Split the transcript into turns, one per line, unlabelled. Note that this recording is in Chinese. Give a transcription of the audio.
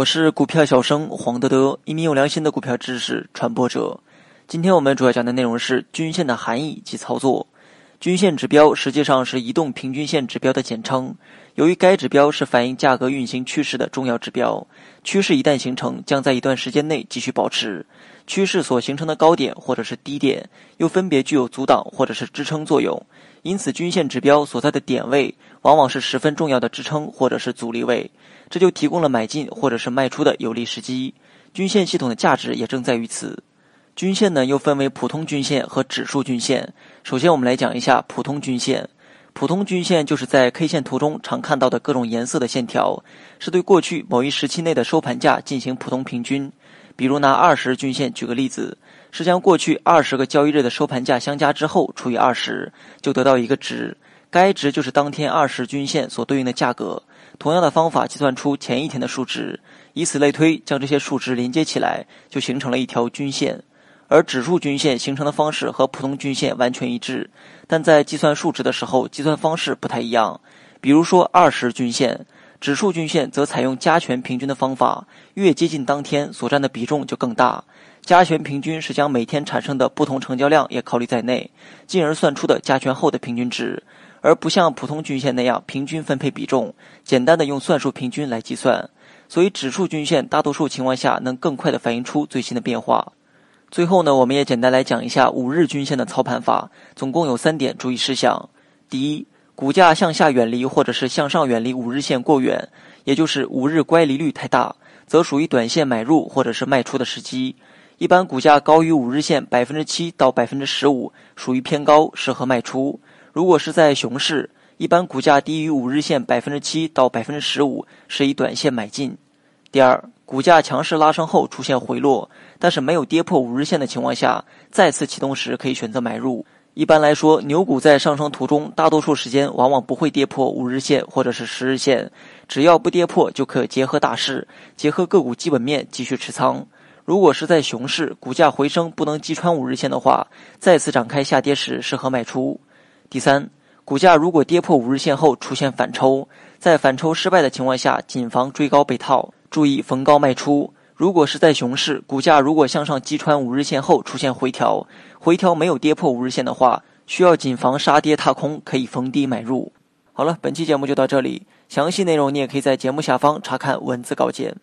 我是股票小生黄德德，一名有良心的股票知识传播者。今天我们主要讲的内容是均线的含义及操作。均线指标实际上是移动平均线指标的简称。由于该指标是反映价格运行趋势的重要指标，趋势一旦形成，将在一段时间内继续保持。趋势所形成的高点或者是低点，又分别具有阻挡或者是支撑作用。因此，均线指标所在的点位，往往是十分重要的支撑或者是阻力位。这就提供了买进或者是卖出的有利时机。均线系统的价值也正在于此。均线呢又分为普通均线和指数均线。首先，我们来讲一下普通均线。普通均线就是在 K 线图中常看到的各种颜色的线条，是对过去某一时期内的收盘价进行普通平均。比如拿二十均线举个例子，是将过去二十个交易日的收盘价相加之后除以二十，就得到一个值。该值就是当天二十均线所对应的价格。同样的方法计算出前一天的数值，以此类推，将这些数值连接起来，就形成了一条均线。而指数均线形成的方式和普通均线完全一致，但在计算数值的时候，计算方式不太一样。比如说二十均线，指数均线则采用加权平均的方法，越接近当天所占的比重就更大。加权平均是将每天产生的不同成交量也考虑在内，进而算出的加权后的平均值。而不像普通均线那样平均分配比重，简单的用算术平均来计算，所以指数均线大多数情况下能更快的反映出最新的变化。最后呢，我们也简单来讲一下五日均线的操盘法，总共有三点注意事项：第一，股价向下远离或者是向上远离五日线过远，也就是五日乖离率太大，则属于短线买入或者是卖出的时机。一般股价高于五日线百分之七到百分之十五，属于偏高，适合卖出。如果是在熊市，一般股价低于五日线百分之七到百分之十五，是以短线买进。第二，股价强势拉升后出现回落，但是没有跌破五日线的情况下，再次启动时可以选择买入。一般来说，牛股在上升途中，大多数时间往往不会跌破五日线或者是十日线，只要不跌破，就可结合大势，结合个股基本面继续持仓。如果是在熊市，股价回升不能击穿五日线的话，再次展开下跌时适合卖出。第三，股价如果跌破五日线后出现反抽，在反抽失败的情况下，谨防追高被套，注意逢高卖出。如果是在熊市，股价如果向上击穿五日线后出现回调，回调没有跌破五日线的话，需要谨防杀跌踏空，可以逢低买入。好了，本期节目就到这里，详细内容你也可以在节目下方查看文字稿件。